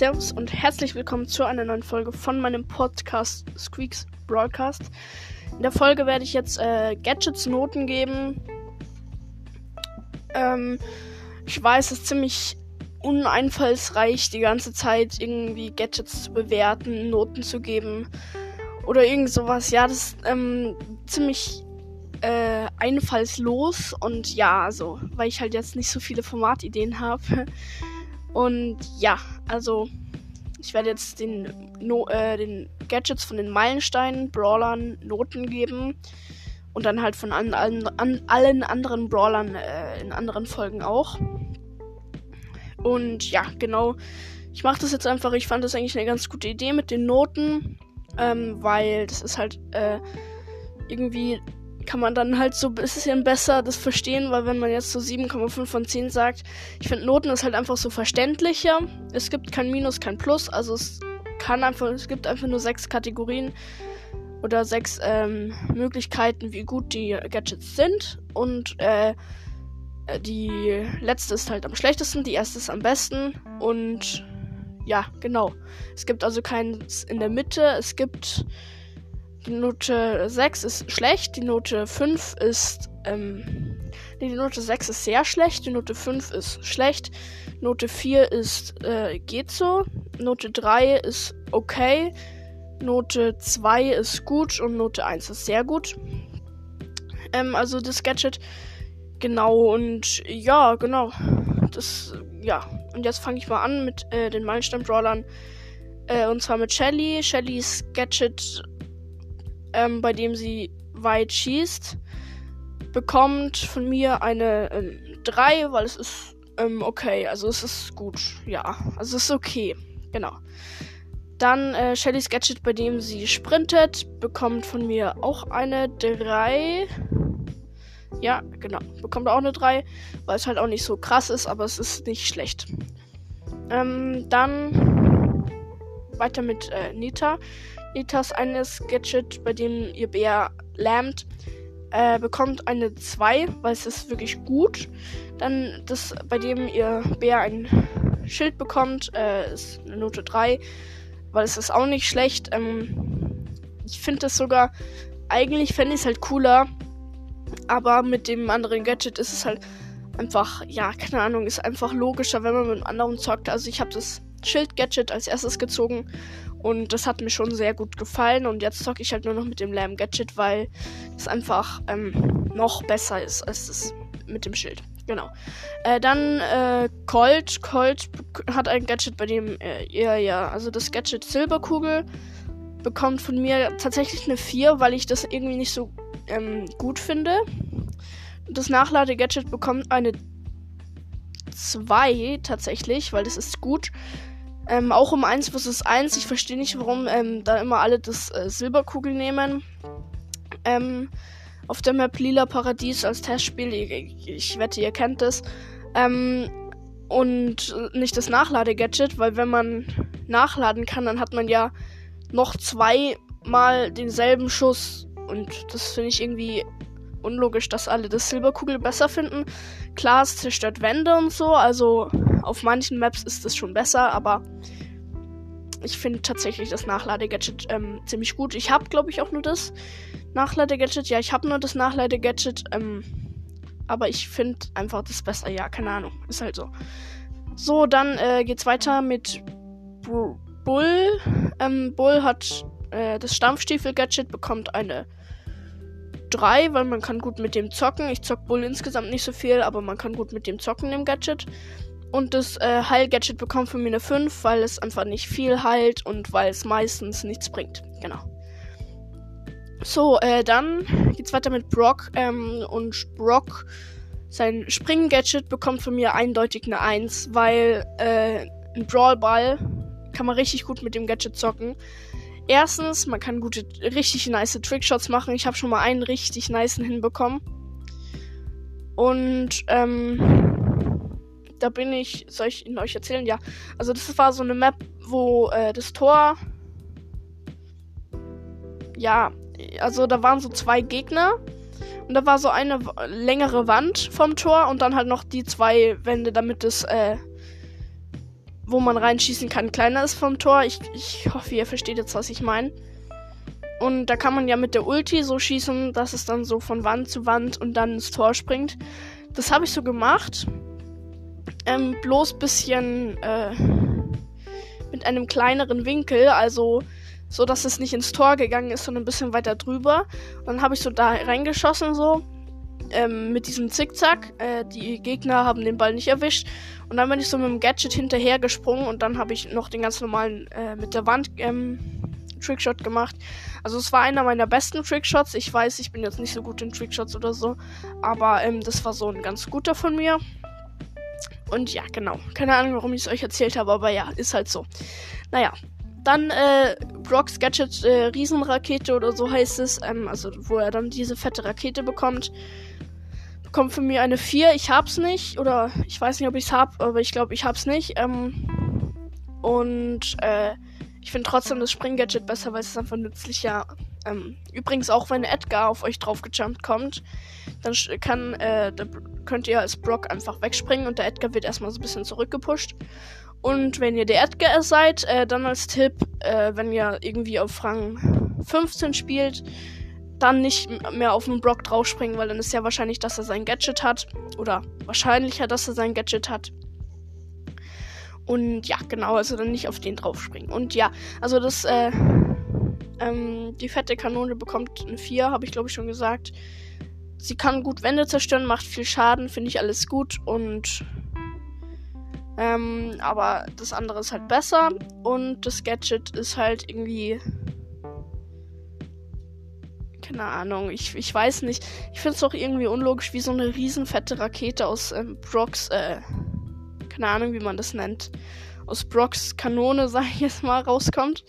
Servus und herzlich willkommen zu einer neuen Folge von meinem Podcast Squeaks Broadcast. In der Folge werde ich jetzt äh, Gadgets Noten geben. Ähm, ich weiß, es ist ziemlich uneinfallsreich, die ganze Zeit irgendwie Gadgets zu bewerten, Noten zu geben oder irgend sowas. Ja, das ist ähm, ziemlich äh, einfallslos und ja, also, weil ich halt jetzt nicht so viele Formatideen habe. Und ja, also ich werde jetzt den, no äh, den Gadgets von den Meilensteinen, Brawlern Noten geben. Und dann halt von an, an, an allen anderen Brawlern äh, in anderen Folgen auch. Und ja, genau. Ich mache das jetzt einfach. Ich fand das eigentlich eine ganz gute Idee mit den Noten. Ähm, weil das ist halt äh, irgendwie kann man dann halt so ein bisschen besser das verstehen, weil wenn man jetzt so 7,5 von 10 sagt, ich finde Noten ist halt einfach so verständlicher. Es gibt kein Minus, kein Plus, also es kann einfach, es gibt einfach nur sechs Kategorien oder sechs ähm, Möglichkeiten, wie gut die Gadgets sind und äh, die letzte ist halt am schlechtesten, die erste ist am besten und ja, genau. Es gibt also keins in der Mitte, es gibt die Note 6 ist schlecht, die Note 5 ist, ähm, nee, die Note 6 ist sehr schlecht, die Note 5 ist schlecht, Note 4 ist, äh, geht so, Note 3 ist okay, Note 2 ist gut und Note 1 ist sehr gut. Ähm, also das Gadget, genau, und ja, genau, das, ja, und jetzt fange ich mal an mit äh, den Meilenstein-Brawlern. Äh, und zwar mit Shelly. Shellys Gadget ähm, bei dem sie weit schießt, bekommt von mir eine ähm, 3, weil es ist ähm, okay. Also es ist gut. Ja, also es ist okay. Genau. Dann äh, Shellys Gadget, bei dem sie sprintet, bekommt von mir auch eine 3. Ja, genau. Bekommt auch eine 3, weil es halt auch nicht so krass ist, aber es ist nicht schlecht. Ähm, dann weiter mit äh, Nita. Nitas eines Gadget, bei dem ihr Bär lammt, äh, bekommt eine 2, weil es ist wirklich gut. Dann das, bei dem ihr Bär ein Schild bekommt, äh, ist eine Note 3, weil es ist auch nicht schlecht. Ähm, ich finde das sogar, eigentlich fände ich es halt cooler, aber mit dem anderen Gadget ist es halt einfach, ja, keine Ahnung, ist einfach logischer, wenn man mit einem anderen zockt. Also ich habe das Schild-Gadget als erstes gezogen und das hat mir schon sehr gut gefallen. Und jetzt zocke ich halt nur noch mit dem Lamb Gadget, weil es einfach ähm, noch besser ist als das mit dem Schild. Genau. Äh, dann äh, Colt. Colt hat ein Gadget, bei dem äh, er ja, also das Gadget Silberkugel bekommt von mir tatsächlich eine 4, weil ich das irgendwie nicht so ähm, gut finde. Das Nachlade-Gadget bekommt eine 2 tatsächlich, weil das ist gut. Ähm, auch um 1 vs 1. Ich verstehe nicht, warum ähm, da immer alle das äh, Silberkugel nehmen. Ähm, auf der Map Lila Paradies als Testspiel. Ich, ich wette, ihr kennt das. Ähm, und nicht das Nachlade-Gadget, weil wenn man nachladen kann, dann hat man ja noch zweimal denselben Schuss. Und das finde ich irgendwie unlogisch, dass alle das Silberkugel besser finden. Klar, es zerstört Wände und so, also auf manchen Maps ist es schon besser, aber ich finde tatsächlich das Nachlade-Gadget ähm, ziemlich gut. Ich habe, glaube ich, auch nur das Nachlade-Gadget. Ja, ich habe nur das Nachlade-Gadget, ähm, aber ich finde einfach das besser. Ja, keine Ahnung, ist halt so. So, dann äh, geht's weiter mit Bull. Ähm, Bull hat äh, das Stampfstiefel-Gadget, bekommt eine 3, weil man kann gut mit dem zocken. Ich zock Bull insgesamt nicht so viel, aber man kann gut mit dem zocken im Gadget. Und das äh, Heil-Gadget bekommt von mir eine 5, weil es einfach nicht viel heilt und weil es meistens nichts bringt. Genau. So, äh, dann geht's weiter mit Brock. Ähm, und Brock, sein Springen-Gadget bekommt von mir eindeutig eine 1, weil äh, ein Brawlball kann man richtig gut mit dem Gadget zocken. Erstens, man kann gute, richtig nice Trickshots machen. Ich habe schon mal einen richtig niceen hinbekommen. Und, ähm, da bin ich, soll ich Ihnen euch erzählen? Ja. Also, das war so eine Map, wo äh, das Tor. Ja, also da waren so zwei Gegner. Und da war so eine längere Wand vom Tor und dann halt noch die zwei Wände, damit es äh, wo man reinschießen kann, kleiner ist vom Tor. Ich, ich hoffe, ihr versteht jetzt, was ich meine. Und da kann man ja mit der Ulti so schießen, dass es dann so von Wand zu Wand und dann ins Tor springt. Das habe ich so gemacht. Ähm, bloß bisschen äh, mit einem kleineren Winkel, also so dass es nicht ins Tor gegangen ist, sondern ein bisschen weiter drüber. Und dann habe ich so da reingeschossen so ähm, mit diesem Zickzack. Äh, die Gegner haben den Ball nicht erwischt. Und dann bin ich so mit dem Gadget hinterher gesprungen und dann habe ich noch den ganz normalen äh, mit der Wand ähm, Trickshot gemacht. Also es war einer meiner besten Trickshots. Ich weiß, ich bin jetzt nicht so gut in Trickshots oder so, aber ähm, das war so ein ganz guter von mir. Und ja, genau. Keine Ahnung, warum ich es euch erzählt habe, aber ja, ist halt so. Naja, dann äh, Brock's Gadget äh, Riesenrakete oder so heißt es, ähm, also wo er dann diese fette Rakete bekommt kommt von mir eine 4. Ich hab's nicht. Oder ich weiß nicht, ob ich's hab, aber ich glaube, ich hab's nicht. Ähm, und äh, ich finde trotzdem das Springgadget besser, weil es ist einfach nützlicher. Ähm, übrigens, auch wenn Edgar auf euch draufgejumpt kommt, dann kann, äh, da könnt ihr als Brock einfach wegspringen und der Edgar wird erstmal so ein bisschen zurückgepusht. Und wenn ihr der Edgar seid, äh, dann als Tipp, äh, wenn ihr irgendwie auf Rang 15 spielt, dann nicht mehr auf den Brock draufspringen, weil dann ist ja wahrscheinlich, dass er sein Gadget hat. Oder wahrscheinlicher, dass er sein Gadget hat. Und ja, genau, also dann nicht auf den draufspringen. Und ja, also das, äh, ähm, die fette Kanone bekommt eine 4, habe ich glaube ich schon gesagt. Sie kann gut Wände zerstören, macht viel Schaden, finde ich alles gut. Und, ähm, aber das andere ist halt besser. Und das Gadget ist halt irgendwie keine Ahnung. Ich, ich weiß nicht. Ich finde es auch irgendwie unlogisch, wie so eine riesenfette Rakete aus ähm, Brocks, äh, keine Ahnung, wie man das nennt, aus Brocks Kanone, sag ich jetzt mal, rauskommt.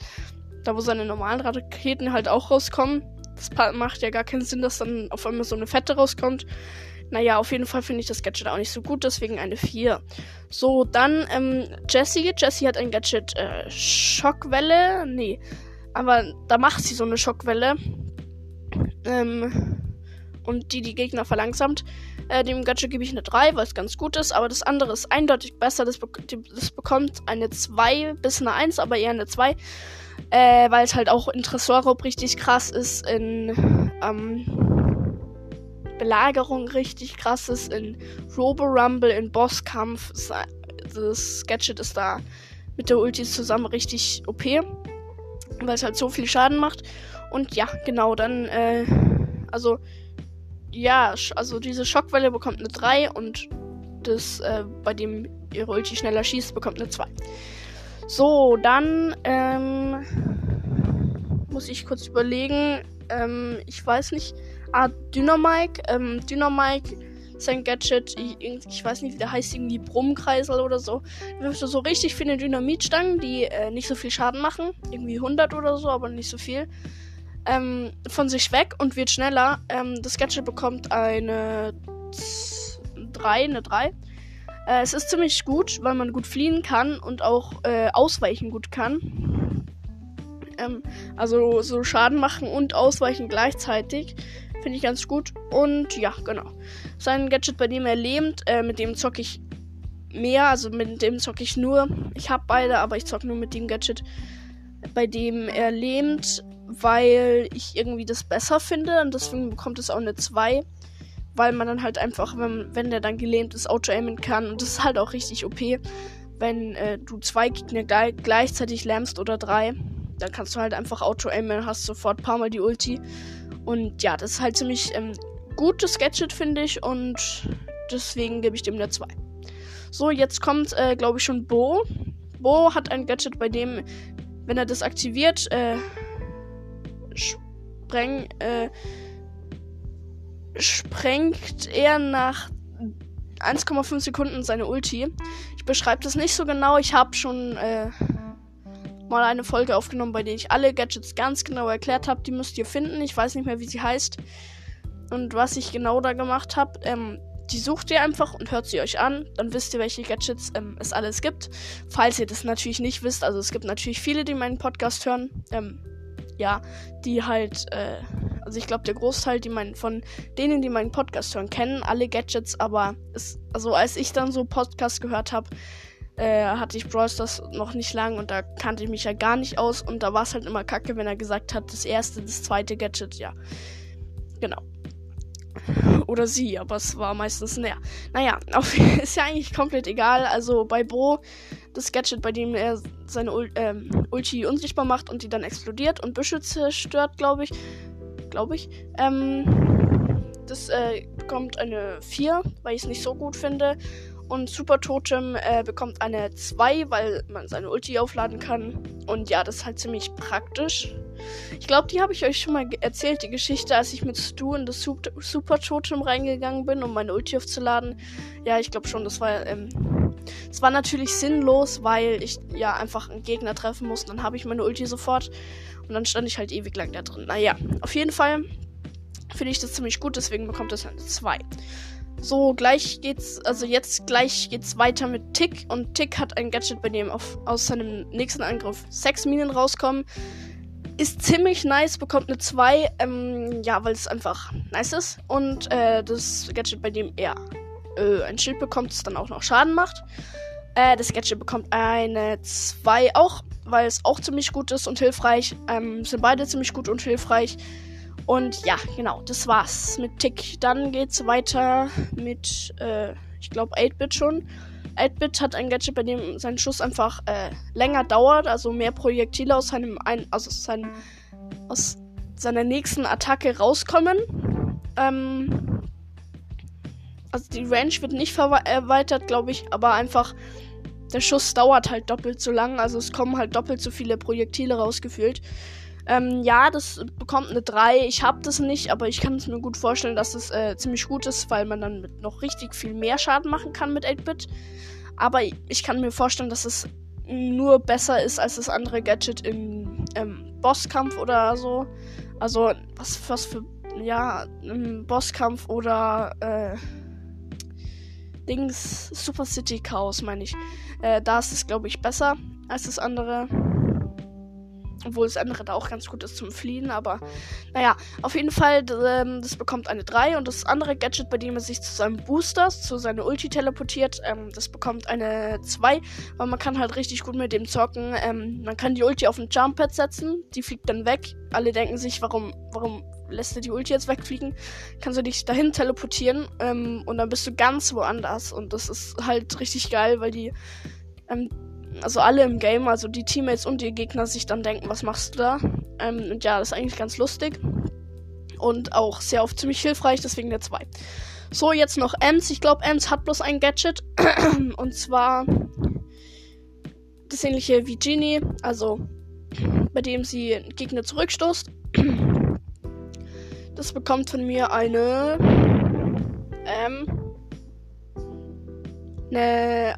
Da, wo seine normalen Raketen halt auch rauskommen. Das macht ja gar keinen Sinn, dass dann auf einmal so eine fette rauskommt. Naja, auf jeden Fall finde ich das Gadget auch nicht so gut, deswegen eine 4. So, dann ähm, Jessie. Jessie hat ein Gadget äh, Schockwelle. Nee, aber da macht sie so eine Schockwelle. Ähm, und die die Gegner verlangsamt. Äh, dem Gadget gebe ich eine 3, weil es ganz gut ist, aber das andere ist eindeutig besser. Das, be das bekommt eine 2 bis eine 1, aber eher eine 2. Äh, weil es halt auch in Tresorraub richtig krass ist, in ähm, Belagerung richtig krass ist, in Robo Rumble, in Bosskampf. Das Gadget ist da mit der Ulti zusammen richtig OP, weil es halt so viel Schaden macht. Und ja, genau, dann, äh, also, ja, also diese Schockwelle bekommt eine 3 und das, äh, bei dem ihre Ulti schneller schießt, bekommt eine 2. So, dann, ähm, muss ich kurz überlegen, ähm, ich weiß nicht, ah, Dynamike, ähm, Dynamike, sein Gadget, ich, ich, weiß nicht, wie der heißt, irgendwie Brummkreisel oder so. Wirft so richtig viele Dynamitstangen, die äh, nicht so viel Schaden machen. Irgendwie 100 oder so, aber nicht so viel ähm, von sich weg und wird schneller. Ähm, das Gadget bekommt eine 3, eine 3. Äh, es ist ziemlich gut, weil man gut fliehen kann und auch äh, ausweichen gut kann. Ähm, also so Schaden machen und ausweichen gleichzeitig. Finde ich ganz gut. Und ja, genau. Sein Gadget, bei dem er lebt, äh, mit dem zocke ich mehr. Also mit dem zocke ich nur. Ich habe beide, aber ich zocke nur mit dem Gadget, bei dem er lebt weil ich irgendwie das besser finde und deswegen bekommt es auch eine 2. Weil man dann halt einfach, wenn, wenn der dann gelähmt ist, Auto-Aimen kann. Und das ist halt auch richtig OP. Wenn äh, du zwei Gegner gleich, gleichzeitig lähmst oder drei, dann kannst du halt einfach Auto-Aimen, hast sofort ein paar Mal die Ulti. Und ja, das ist halt ziemlich ähm, gutes Gadget, finde ich. Und deswegen gebe ich dem eine 2. So, jetzt kommt, äh, glaube ich, schon Bo. Bo hat ein Gadget, bei dem, wenn er das aktiviert, äh, spreng, äh, sprengt er nach 1,5 Sekunden seine Ulti. Ich beschreibe das nicht so genau. Ich habe schon äh, mal eine Folge aufgenommen, bei der ich alle Gadgets ganz genau erklärt habe. Die müsst ihr finden. Ich weiß nicht mehr, wie sie heißt. Und was ich genau da gemacht habe. Ähm, die sucht ihr einfach und hört sie euch an. Dann wisst ihr, welche Gadgets ähm, es alles gibt. Falls ihr das natürlich nicht wisst. Also es gibt natürlich viele, die meinen Podcast hören. Ähm, ja, die halt, äh, also ich glaube, der Großteil, die mein, von denen, die meinen Podcast hören, kennen alle Gadgets, aber es, also als ich dann so Podcast gehört habe, äh, hatte ich Brawl Stars noch nicht lang und da kannte ich mich ja gar nicht aus und da war es halt immer kacke, wenn er gesagt hat, das erste, das zweite Gadget, ja. Genau. Oder sie, aber es war meistens näher. Naja, auf, ist ja eigentlich komplett egal. Also bei Bo, das Gadget, bei dem er seine Ul ähm, Ulti unsichtbar macht und die dann explodiert und Büsche zerstört, glaube ich. Glaube ich. Ähm, das äh, bekommt eine 4, weil ich es nicht so gut finde. Und Super Totem äh, bekommt eine 2, weil man seine Ulti aufladen kann. Und ja, das ist halt ziemlich praktisch. Ich glaube, die habe ich euch schon mal erzählt, die Geschichte, als ich mit Stu in das Super Totem reingegangen bin, um meine Ulti aufzuladen. Ja, ich glaube schon, das war, ähm, das war natürlich sinnlos, weil ich ja einfach einen Gegner treffen musste. Dann habe ich meine Ulti sofort und dann stand ich halt ewig lang da drin. Naja, auf jeden Fall finde ich das ziemlich gut, deswegen bekommt es eine 2. So, gleich geht's, also jetzt gleich geht's weiter mit Tick. Und Tick hat ein Gadget, bei dem auf, aus seinem nächsten Angriff sechs Minen rauskommen. Ist ziemlich nice, bekommt eine 2, ähm, ja, weil es einfach nice ist. Und äh, das Gadget, bei dem er äh, ein Schild bekommt, das dann auch noch Schaden macht. Äh, das Gadget bekommt eine 2 auch, weil es auch ziemlich gut ist und hilfreich. Ähm, sind beide ziemlich gut und hilfreich. Und ja, genau, das war's mit Tick. Dann geht's weiter mit, äh, ich glaube, 8-Bit schon. 8-Bit hat ein Gadget, bei dem sein Schuss einfach äh, länger dauert, also mehr Projektile aus seinem ein, also aus, aus seiner nächsten Attacke rauskommen. Ähm, also die Range wird nicht erweitert, glaube ich, aber einfach der Schuss dauert halt doppelt so lang, also es kommen halt doppelt so viele Projektile rausgefühlt. Ähm, ja, das bekommt eine 3. Ich habe das nicht, aber ich kann es mir gut vorstellen, dass es äh, ziemlich gut ist, weil man dann noch richtig viel mehr Schaden machen kann mit 8-Bit. Aber ich kann mir vorstellen, dass es nur besser ist als das andere Gadget im ähm, Bosskampf oder so. Also, was, was für, ja, im Bosskampf oder, äh, Dings, Super City Chaos, meine ich. Äh, da ist es, glaube ich, besser als das andere. Obwohl das andere da auch ganz gut ist zum Fliehen, aber naja, auf jeden Fall, ähm, das bekommt eine 3 und das andere Gadget, bei dem er sich zu seinem Booster, zu seiner Ulti teleportiert, ähm, das bekommt eine 2, weil man kann halt richtig gut mit dem zocken. Ähm, man kann die Ulti auf ein Jumppad setzen, die fliegt dann weg. Alle denken sich, warum, warum lässt er die Ulti jetzt wegfliegen? Kannst du dich dahin teleportieren ähm, und dann bist du ganz woanders und das ist halt richtig geil, weil die ähm, also alle im Game, also die Teammates und die Gegner sich dann denken, was machst du da? Ähm, und ja, das ist eigentlich ganz lustig. Und auch sehr oft ziemlich hilfreich, deswegen der 2. So, jetzt noch Ems. Ich glaube, Ems hat bloß ein Gadget. und zwar das ähnliche wie Genie, also bei dem sie Gegner zurückstoßt. Das bekommt von mir eine ähm, eine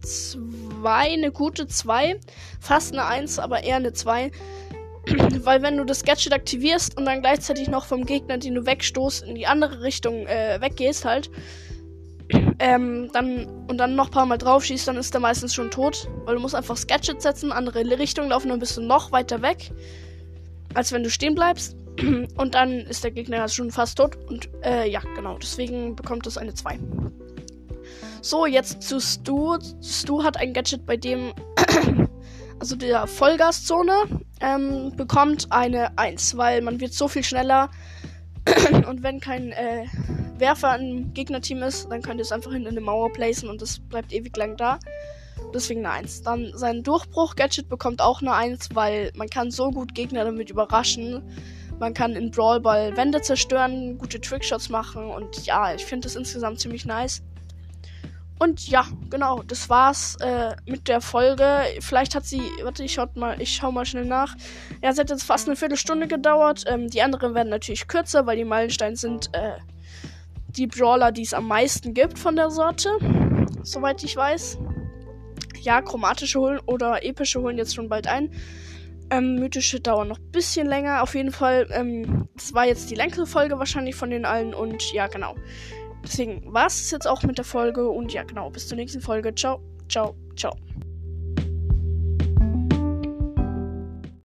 2, eine gute 2. Fast eine 1, aber eher eine 2. Weil wenn du das Gadget aktivierst und dann gleichzeitig noch vom Gegner, den du wegstoßt, in die andere Richtung äh, weggehst halt, ähm, dann und dann noch ein paar Mal drauf schießt, dann ist der meistens schon tot. Weil du musst einfach das Gadget setzen, andere Richtung laufen, dann bist du noch weiter weg, als wenn du stehen bleibst. Und dann ist der Gegner schon fast tot. Und äh, ja, genau. Deswegen bekommt es eine 2. So, jetzt zu Stu. Stu hat ein Gadget, bei dem, also der Vollgaszone, ähm, bekommt eine 1, weil man wird so viel schneller. und wenn kein äh, Werfer im Gegnerteam ist, dann könnt ihr es einfach hinter eine Mauer placen und das bleibt ewig lang da. Deswegen eine 1. Dann sein Durchbruch-Gadget bekommt auch eine 1, weil man kann so gut Gegner damit überraschen. Man kann in Brawl Ball Wände zerstören, gute Trickshots machen und ja, ich finde das insgesamt ziemlich nice. Und ja, genau, das war's äh, mit der Folge. Vielleicht hat sie, warte, ich schau mal, ich schau mal schnell nach. Ja, es hat jetzt fast eine Viertelstunde gedauert. Ähm, die anderen werden natürlich kürzer, weil die Meilensteine sind äh, die Brawler, die es am meisten gibt von der Sorte. Soweit ich weiß. Ja, chromatische holen oder epische holen jetzt schon bald ein. Ähm, mythische dauern noch ein bisschen länger. Auf jeden Fall, ähm, das war jetzt die längste Folge wahrscheinlich von den allen. Und ja, genau. Deswegen war es jetzt auch mit der Folge und ja, genau, bis zur nächsten Folge. Ciao, ciao, ciao.